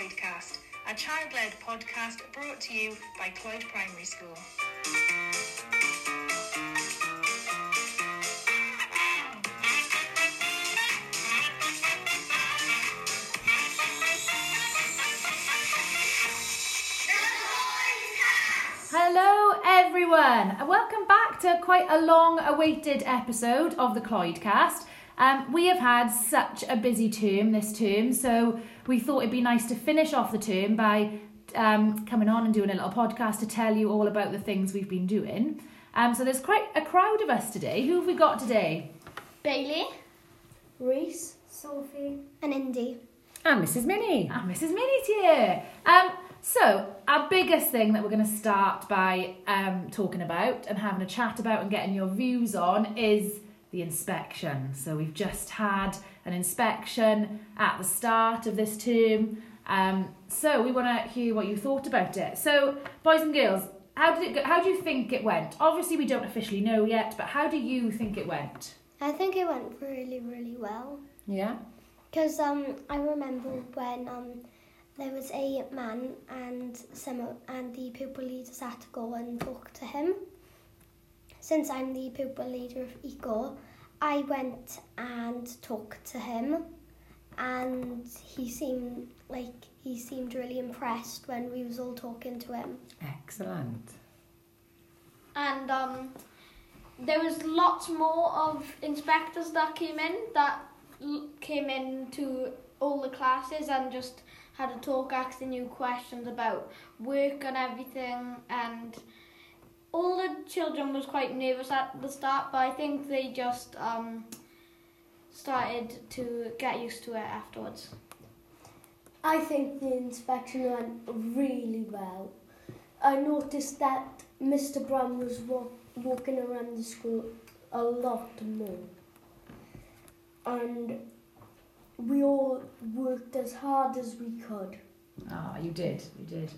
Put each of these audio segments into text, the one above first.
ClwydCast, a child led podcast brought to you by Clwyd Primary School. Hello, everyone, and welcome back to quite a long awaited episode of the ClwydCast. Um, we have had such a busy term this term, so we thought it'd be nice to finish off the term by um, coming on and doing a little podcast to tell you all about the things we've been doing. Um, so there's quite a crowd of us today. Who have we got today? Bailey. Rhys, Sophie, And Indie. And Mrs. Minnie. Ah, Mrs. Minnie's here. Um, so our biggest thing that we're going to start by um, talking about and having a chat about and getting your views on is the inspection. So we've just had an inspection at the start of this term. Um, so we want to hear what you thought about it. So boys and girls, how did it go? How do you think it went? Obviously, we don't officially know yet, but how do you think it went? I think it went really, really well. Yeah. Because um, I remember when um, there was a man and some and the pupil leaders had to go and talk to him. Since I'm the pupil leader of ECO, I went and talked to him, and he seemed like he seemed really impressed when we was all talking to him. Excellent. and um, there was lots more of inspectors that came in that l- came into all the classes and just had a talk asking you questions about work and everything and all the children was quite nervous at the start but I think they just um, started to get used to it afterwards. I think the inspection went really well. I noticed that Mr. Brown was wa- walking around the school a lot more. And we all worked as hard as we could. Ah, you did, you did.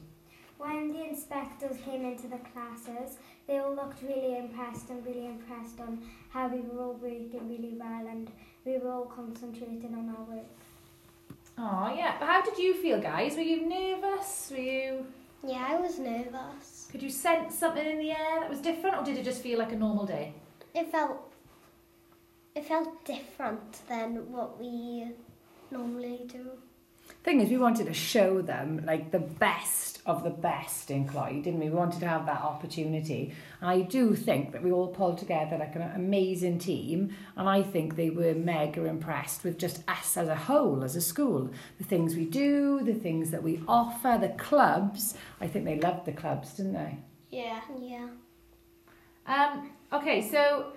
When the inspectors came into the classes, they all looked really impressed and really impressed on how we were all working really well and we were all concentrating on our work. Oh yeah. How did you feel, guys? Were you nervous? Were you? Yeah, I was nervous. Could you sense something in the air that was different, or did it just feel like a normal day? It felt it felt different than what we normally do. Thing is, we wanted to show them like the best of the best in Clwyd, didn't we? We wanted to have that opportunity. And I do think that we all pulled together like an amazing team, and I think they were mega impressed with just us as a whole, as a school. The things we do, the things that we offer, the clubs. I think they loved the clubs, didn't they? Yeah. Yeah. Um. Okay. So,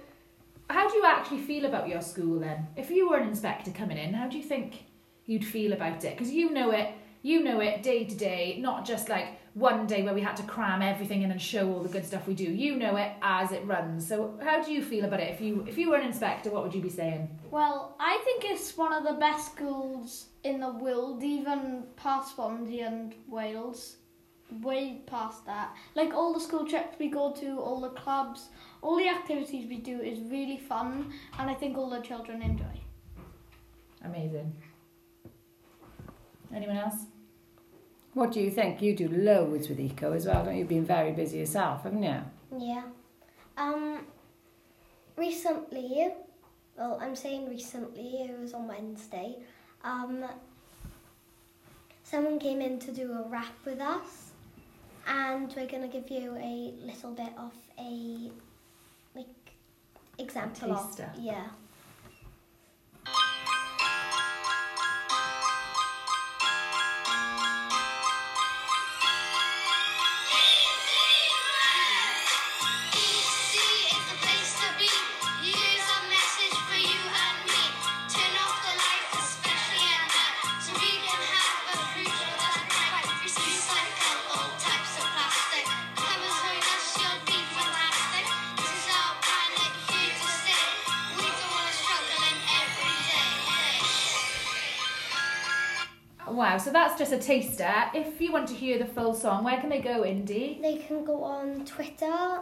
how do you actually feel about your school then? If you were an inspector coming in, how do you think you'd feel about it? Because you know it. You know it day to day, not just like one day where we had to cram everything in and show all the good stuff we do. You know it as it runs. So, how do you feel about it? If you if you were an inspector, what would you be saying? Well, I think it's one of the best schools in the world, even past Swansea and Wales. Way past that. Like all the school trips we go to, all the clubs, all the activities we do is really fun, and I think all the children enjoy. Amazing. Anyone else? What do you think? You do loads with Eco as well, don't you? You've been very busy yourself, haven't you? Yeah. Um recently well I'm saying recently, it was on Wednesday. Um someone came in to do a rap with us and we're gonna give you a little bit of a like example of yeah. Wow, so that's just a taster. If you want to hear the full song, where can they go, Indie? They can go on Twitter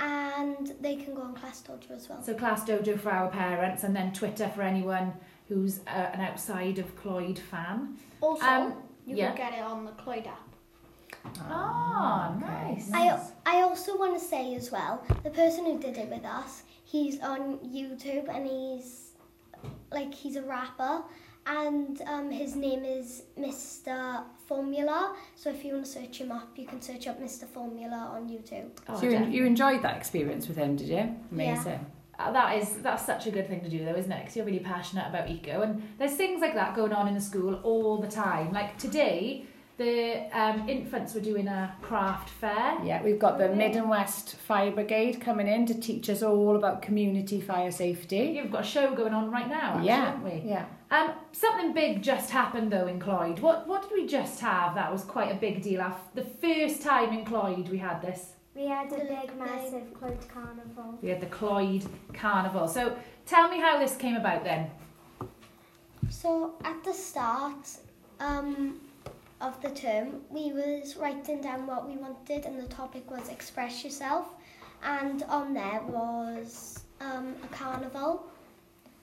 and they can go on Class Dojo as well. So Class Dojo for our parents, and then Twitter for anyone who's uh, an outside of Clwyd fan. Also, Um, You Yeah. can get it on the Clwyd app. Oh, nice. I, I also want to say as well, the person who did it with us, he's on YouTube and he's like he's a rapper and um, his name is Mr. Formula. So if you want to search him up, you can search up Mr. Formula on YouTube. Oh, So you, definitely. you enjoyed that experience with him, did you? Amazing. Uh, that is that's such a good thing to do though isn't it because you're really passionate about eco and there's things like that going on in the school all the time like today the um, infants were doing a craft fair Yeah, we've got the Mid and West Fire Brigade coming in to teach us all about community fire safety. you've got a show going on right now actually, Yeah, haven't we yeah. Um, something big just happened though in Clwyd. what what did we just have that was quite a big deal the first time in Clwyd we had this We had a big, massive Clwyd carnival. we had the Clwyd Carnival so tell me how this came about then So at the start um, of the term, we was writing down what we wanted, and the topic was express yourself. And on there was um, a carnival.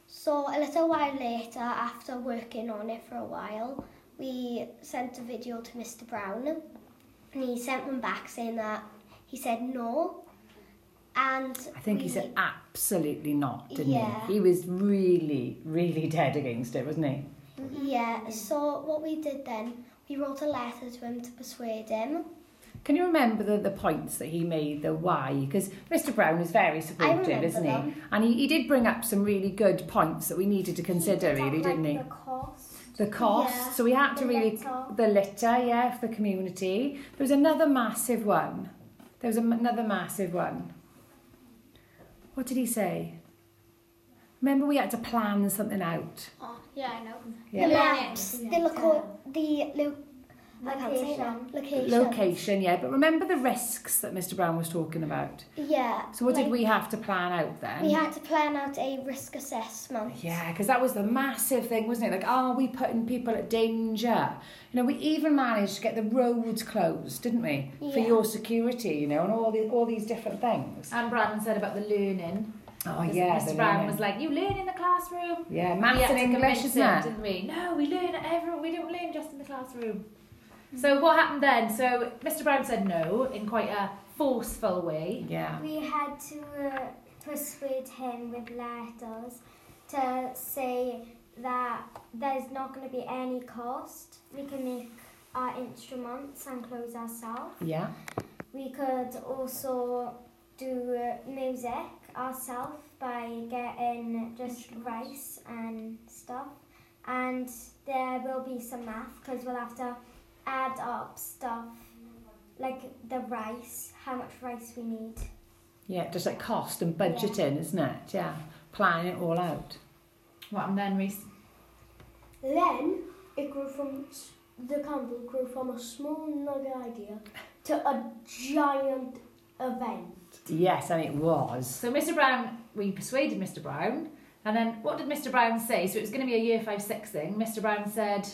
So a little while later, after working on it for a while, we sent a video to Mr. Brown, and he sent one back saying that he said no. And I think he said absolutely not, didn't Yeah. he? He was really, really dead against it, wasn't he? Yeah, so what we did then, we wrote a letter to him to persuade him. Can you remember the, the points that he made, the why? Because Mr. Brown is very supportive, isn't he? them. And he, he did bring up some really good points that we needed to consider, He really, didn't he? The cost. The cost. Yeah. So we had to really litter. the litter, yeah, for the community. There was another massive one. There was a, another massive one. What did he say? Remember, we had to plan something out. Oh, yeah, I know. Yeah. The Learning. maps, the loco- the lo- I can't say it. Location. Location. Location, yeah. But remember the risks that Mr. Brown was talking about. Yeah. So what did we have to plan out then? We had to plan out a risk assessment. Yeah, because that was the massive thing, wasn't it? Like, are we putting people at danger? You know, we even managed to get the roads closed, didn't we? For your security, you know, and all the, all these different things. and Brandon said about the learning Oh, 'Cause yeah. Mr. Brown learning. was like, "You learn in the classroom." Yeah, We maths had and to English, convince isn't it? Didn't we? No, we learn at every. We don't learn just in the classroom. So what happened then? So Mr. Brown said no in quite a forceful way. Yeah. We had to uh, persuade him with letters to say that there's not going to be any cost. We can make our instruments and clothes ourselves. Yeah. We could also do uh, music ourselves by getting just rice and stuff. And there will be some math because we'll have to add up stuff like the rice, how much rice we need. Yeah, just like cost and budgeting, isn't it? Yeah. Planning it all out. What and then, Rhys? Then it grew from the candle grew from a small nugget idea to a giant event. Yes, and it was. So Mr. Brown, we persuaded Mr. Brown, and then what did Mr. Brown say? So it was going to be a year five six thing. Mr. Brown said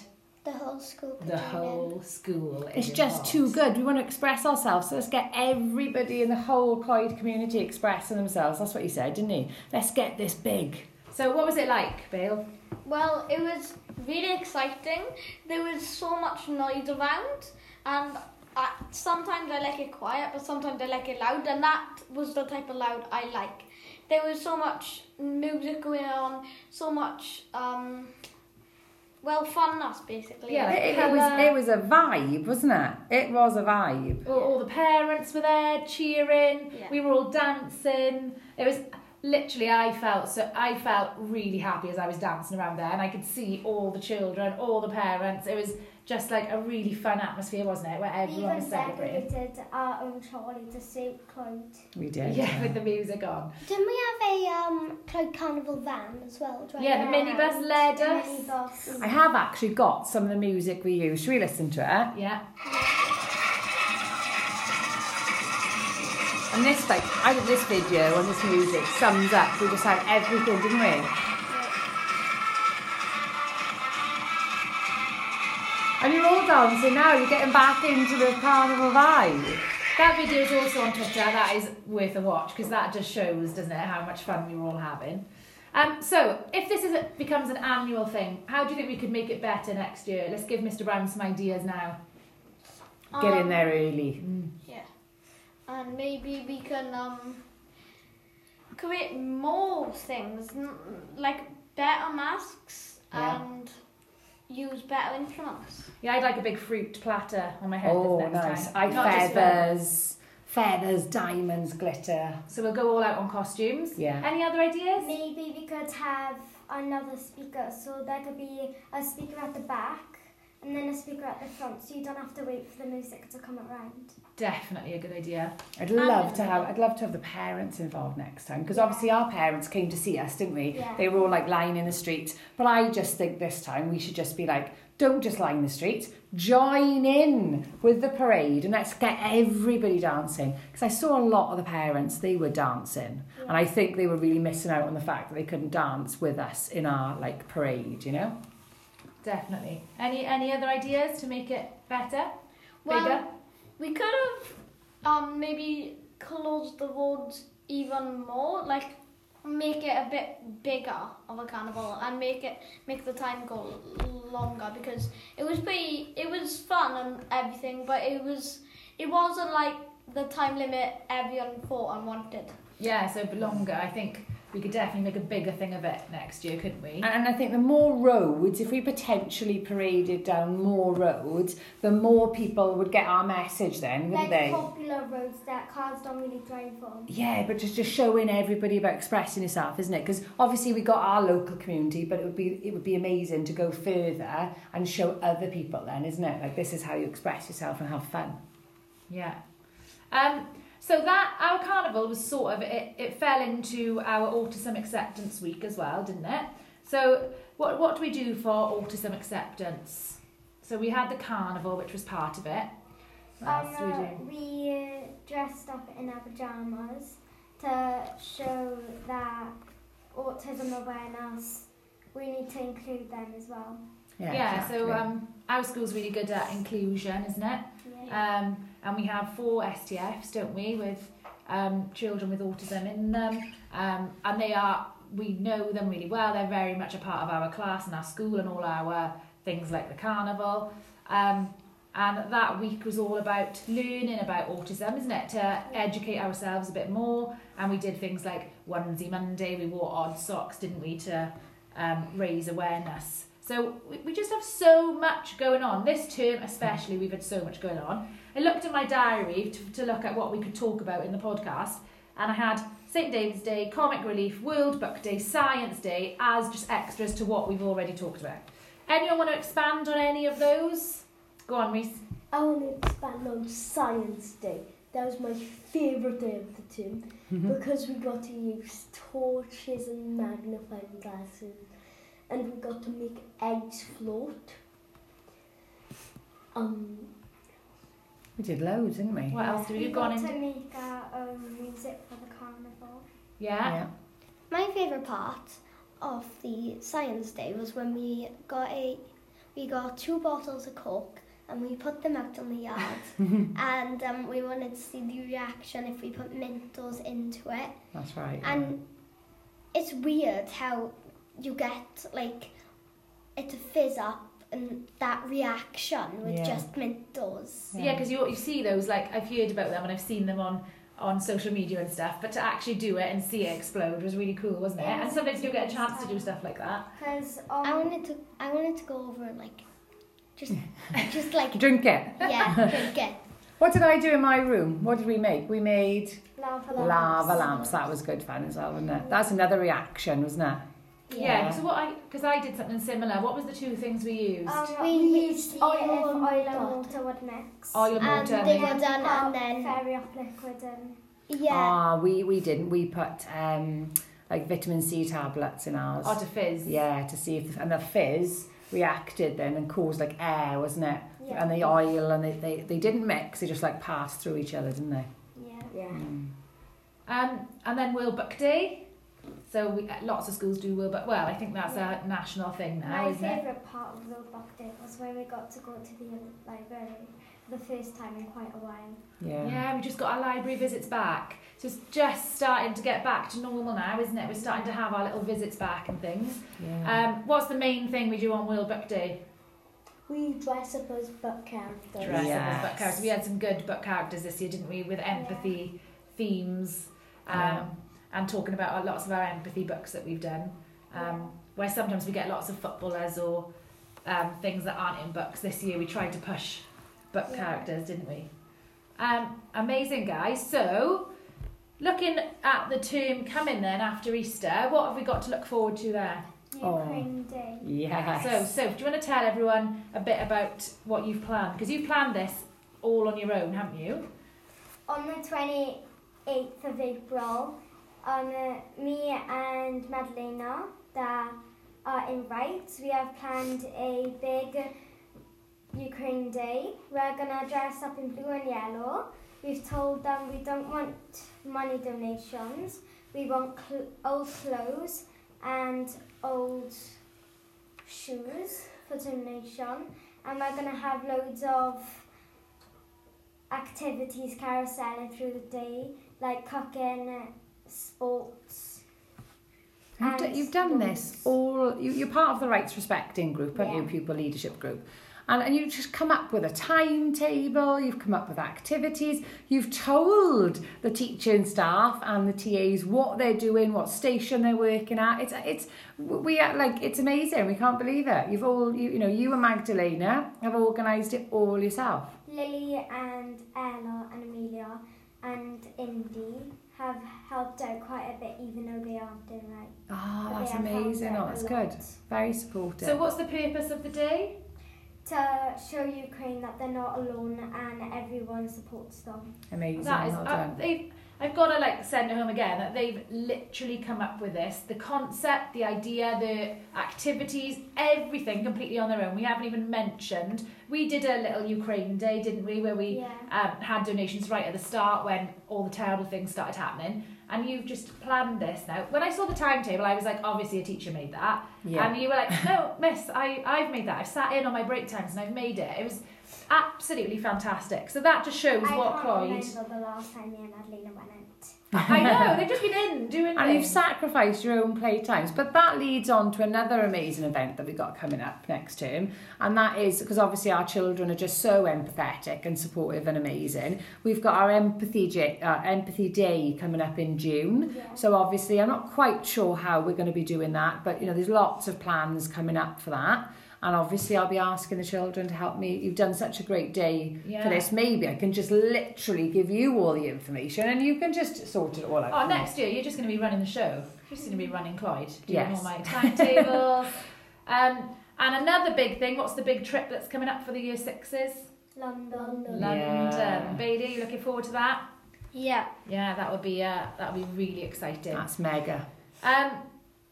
The whole school the join in. whole school. It's is just too good. We want to express ourselves, so let's get everybody in the whole Clwyd community expressing themselves. That's what he said, didn't he? Let's get this big. So what was it like, Bill? Well, it was really exciting. There was so much noise around, and I, sometimes I like it quiet, but sometimes I like it loud, and that was the type of loud I like. There was so much music going on, so much, um, well, funness basically. Yeah, like It, it was it was a vibe, wasn't it? It was a vibe. All, all the parents were there cheering. Yeah. We were all dancing. It was literally I felt so I felt really happy as I was dancing around there, and I could see all the children, all the parents. It was just like a really fun atmosphere, wasn't it? Where We everyone was even celebrating. decorated our own trolley to suit Clwyd. We did. Yeah, with the music on. Didn't we have a um, Clwyd Carnival van as well? driving Yeah, the around? minibus led The us. minibus. I have actually got some of the music we use. Should we listen to it? Yeah. And this, like, I think this video and this music sums up. We just had everything, didn't we? And you're all dancing now. You're getting back into the carnival vibe. That video is also on Twitter. That is worth a watch because that just shows, doesn't it, how much fun we were all having. Um, so, if this is a, becomes an annual thing, how do you think we could make it better next year? Let's give Mr. Brown some ideas now. Get in Um, there early. Yeah. And maybe we can um create more things like better masks Yeah. and use better instruments. Yeah, I'd like a big fruit platter on my head Oh, this next nice. time. I Not feathers, feathers, diamonds, glitter. So we'll go all out on costumes. Yeah. Any other ideas? Maybe we could have another speaker, so there could be a speaker at the back and then a speaker at the front, so you don't have to wait for the music to come around. Definitely a good idea. I'd love to have. I'd love to have the parents involved next time because obviously our parents came to see us, didn't we? Yeah. They were all like lying in the streets. But I just think this time we should just be like, don't just line the streets. Join in with the parade and let's get everybody dancing. Because I saw a lot of the parents; they were dancing, and I think they were really missing out on the fact that they couldn't dance with us in our like parade. You know? Definitely. Any any other ideas to make it better? Well, Bigger? we could have um maybe closed the roads even more, like make it a bit bigger of a carnival and make it make the time go longer because it was pretty it was fun and everything, but it was it wasn't like the time limit everyone thought and wanted. Yeah, so longer. I think we could definitely make a bigger thing of it next year, couldn't we? And, and I think the more roads, if we potentially paraded down more roads, the more people would get our message then, wouldn't like they? popular roads that cars don't really drive on. Yeah, but just just showing everybody about expressing yourself, isn't it? Because obviously we got our local community, but it would be it would be amazing to go further and show other people. Then, isn't it? Like this is how you express yourself and have fun. Yeah. Um, so that our carnival was sort of it, it fell into our autism acceptance week as well, didn't it? So what what do we do for autism acceptance? So we had the carnival, which was part of it. What else do we Um, do? we uh, dressed up in our pajamas to show that autism awareness, we need to include them as well. Yeah. Yeah, exactly. so um, our school's really good at inclusion, isn't it? Um, and we have four STFs, don't we, with um, children with autism in them. Um, and they are, we know them really well. They're very much a part of our class and our school and all our things like the carnival. Um, and that week was all about learning about autism, isn't it? To educate ourselves a bit more. And we did things like onesie Monday. We wore odd socks, didn't we, to um, raise awareness. So we, we just have so much going on. This term especially, we've had so much going on. I looked at my diary to, to look at what we could talk about in the podcast, and I had St. David's Day, Comic Relief, World Book Day, Science Day as just extras to what we've already talked about. Anyone want to expand on any of those? Go on, Rhys. I want to expand on Science Day. That was my favourite day of the term mm-hmm. because we got to use torches and magnifying glasses and we got to make eggs float. Um, we did loads, didn't we? What else do we we do? Go on got to make our own music for the carnival. Yeah. My favourite part of the science day was when we got a we got two bottles of Coke and we put them out on the yard and um, we wanted to see the reaction if we put Mentos into it. That's right. And it's weird how you get like it to fizz up and that reaction with Yeah. just Mentos. Yeah, because you, you see those, like, I've heard about them and I've seen them on, on social media and stuff, but to actually do it and see it explode was really cool, wasn't it? Yeah. And sometimes you get a chance to do stuff like that. Because I um, wanted to I wanted to go over and like just just like Drink it. yeah, drink it. What did I do in my room? What did we make? We made lava lava lamps. lamps. That was good fun as well, wasn't it? That's another reaction, wasn't it? Yeah, so what I, because I did something similar, what was the two things we used? Um, We we used used oil oil, and if oil and water. water would mix. Oil and And water. they were done and then fairy up liquid in. yeah. Ah, we, we didn't. We put um, like vitamin C tablets in ours. Or to fizz. Yeah, to see if and the fizz reacted then and caused like air, wasn't it? Yeah. And the oil and they, they, they didn't mix, they just like passed through each other, didn't they? Yeah. yeah. Mm. Um, and then World Book Day. So we, uh, lots of schools do World Book. Well, I think that's a national thing now, My isn't it? favourite part of World Book Day was when we got to go to the library for the first time in quite a while. Yeah. Yeah, we just got our library visits back. So it's just starting to get back to normal now, isn't it? We're starting to have our little visits back and things. yeah. Um, what's the main thing we do on World Book Day? We dress up as book characters. Dress up as book characters. We had some good book characters this year, didn't we? With empathy themes um, Yeah. And talking about our- lots of our empathy books that we've done. Um, where sometimes we get lots of footballers or um, things that aren't in books. This year we tried to push book Yeah. characters, didn't we? Um, amazing, guys. So, looking at the term coming then after Easter, what have we got to look forward to there? Oh. Ukraine Day. yes. So, Soph, do you want to tell everyone a bit about what you've planned? Because you've planned this all on your own, haven't you? On the 28th of April, um, me and Madalena, that are in rights, we have planned a big Ukraine Day. We're to dress up in blue and yellow. We've told them we don't want money donations. We want cl- old clothes and old shoes for donation. And we're to have loads of activities carouseling through the day, like cooking, sports. You've, you've done this all, you, you're part of the rights respecting group, aren't you, Yeah. pupil leadership group. And, and you've just come up with a timetable, you've come up with activities, you've told the teaching staff and the TAs what they're doing, what station they're working at. It's, it's, we are like, it's amazing, we can't believe it. You've all, you, you know, you and Magdalena have organised it all yourself. Lily and Ella and Amelia and Indie have helped out quite a bit, even though they aren't doing right. Oh, that's they have amazing. Oh, that's good. Very supportive. So, what's the purpose of the day? To show Ukraine that they're not alone and everyone supports them. amazing. That is, well uh, done. they've, I've got to like send it home again that they've literally come up with this the concept, the idea, the activities, everything completely on their own. We haven't even mentioned. We did a little Ukraine day, didn't we, where we Yeah. um, had donations right at the start when all the terrible things started happening. And you've just planned this now. When I saw the timetable, I was like, obviously a teacher made that. Yeah. And you were like, no, miss, I, I've made that. I've sat in on my break times and I've made it. It was absolutely fantastic. So that just shows I what can't remember the last time me and Adelina went out. I know, they've just been in doing And you've sacrificed your own playtimes. But that leads on to another amazing event that we've got coming up next term. And that is because obviously our children are just so empathetic and supportive and amazing. We've got our empathy, J- uh, empathy day coming up in June. Yeah. So obviously I'm not quite sure how we're going to be doing that. But, you know, there's lots of plans coming up for that. And obviously I'll be asking the children to help me. You've done such a great day Yeah. for this. Maybe I can just literally give you all the information and you can just sort it all out. Oh, for me. next year you're just going to be running the show. You're just going to be running Clwyd, doing Yes. all my timetables. um, and another big thing. What's the big trip that's coming up for the year sixes? London. London. Yeah. Bailey, you looking forward to that? Yeah. Yeah, that would be uh, that would be really exciting. That's mega. Um,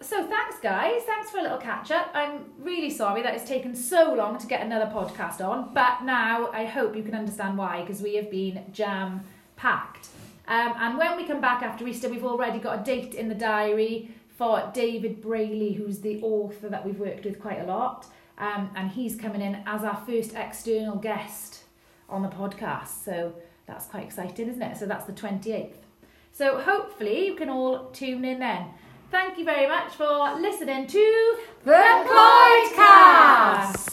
so guys. Thanks for a little catch up. I'm really sorry that it's taken so long to get another podcast on, but now I hope you can understand why because we have been jam packed. Um, and when we come back after Easter, we've already got a date in the diary for David Brayley, who's the author that we've worked with quite a lot, um, and he's coming in as our first external guest on the podcast. So that's quite exciting, isn't it? So that's the 28th. So hopefully you can all tune in then. Thank you very much for listening to The ClwydCast!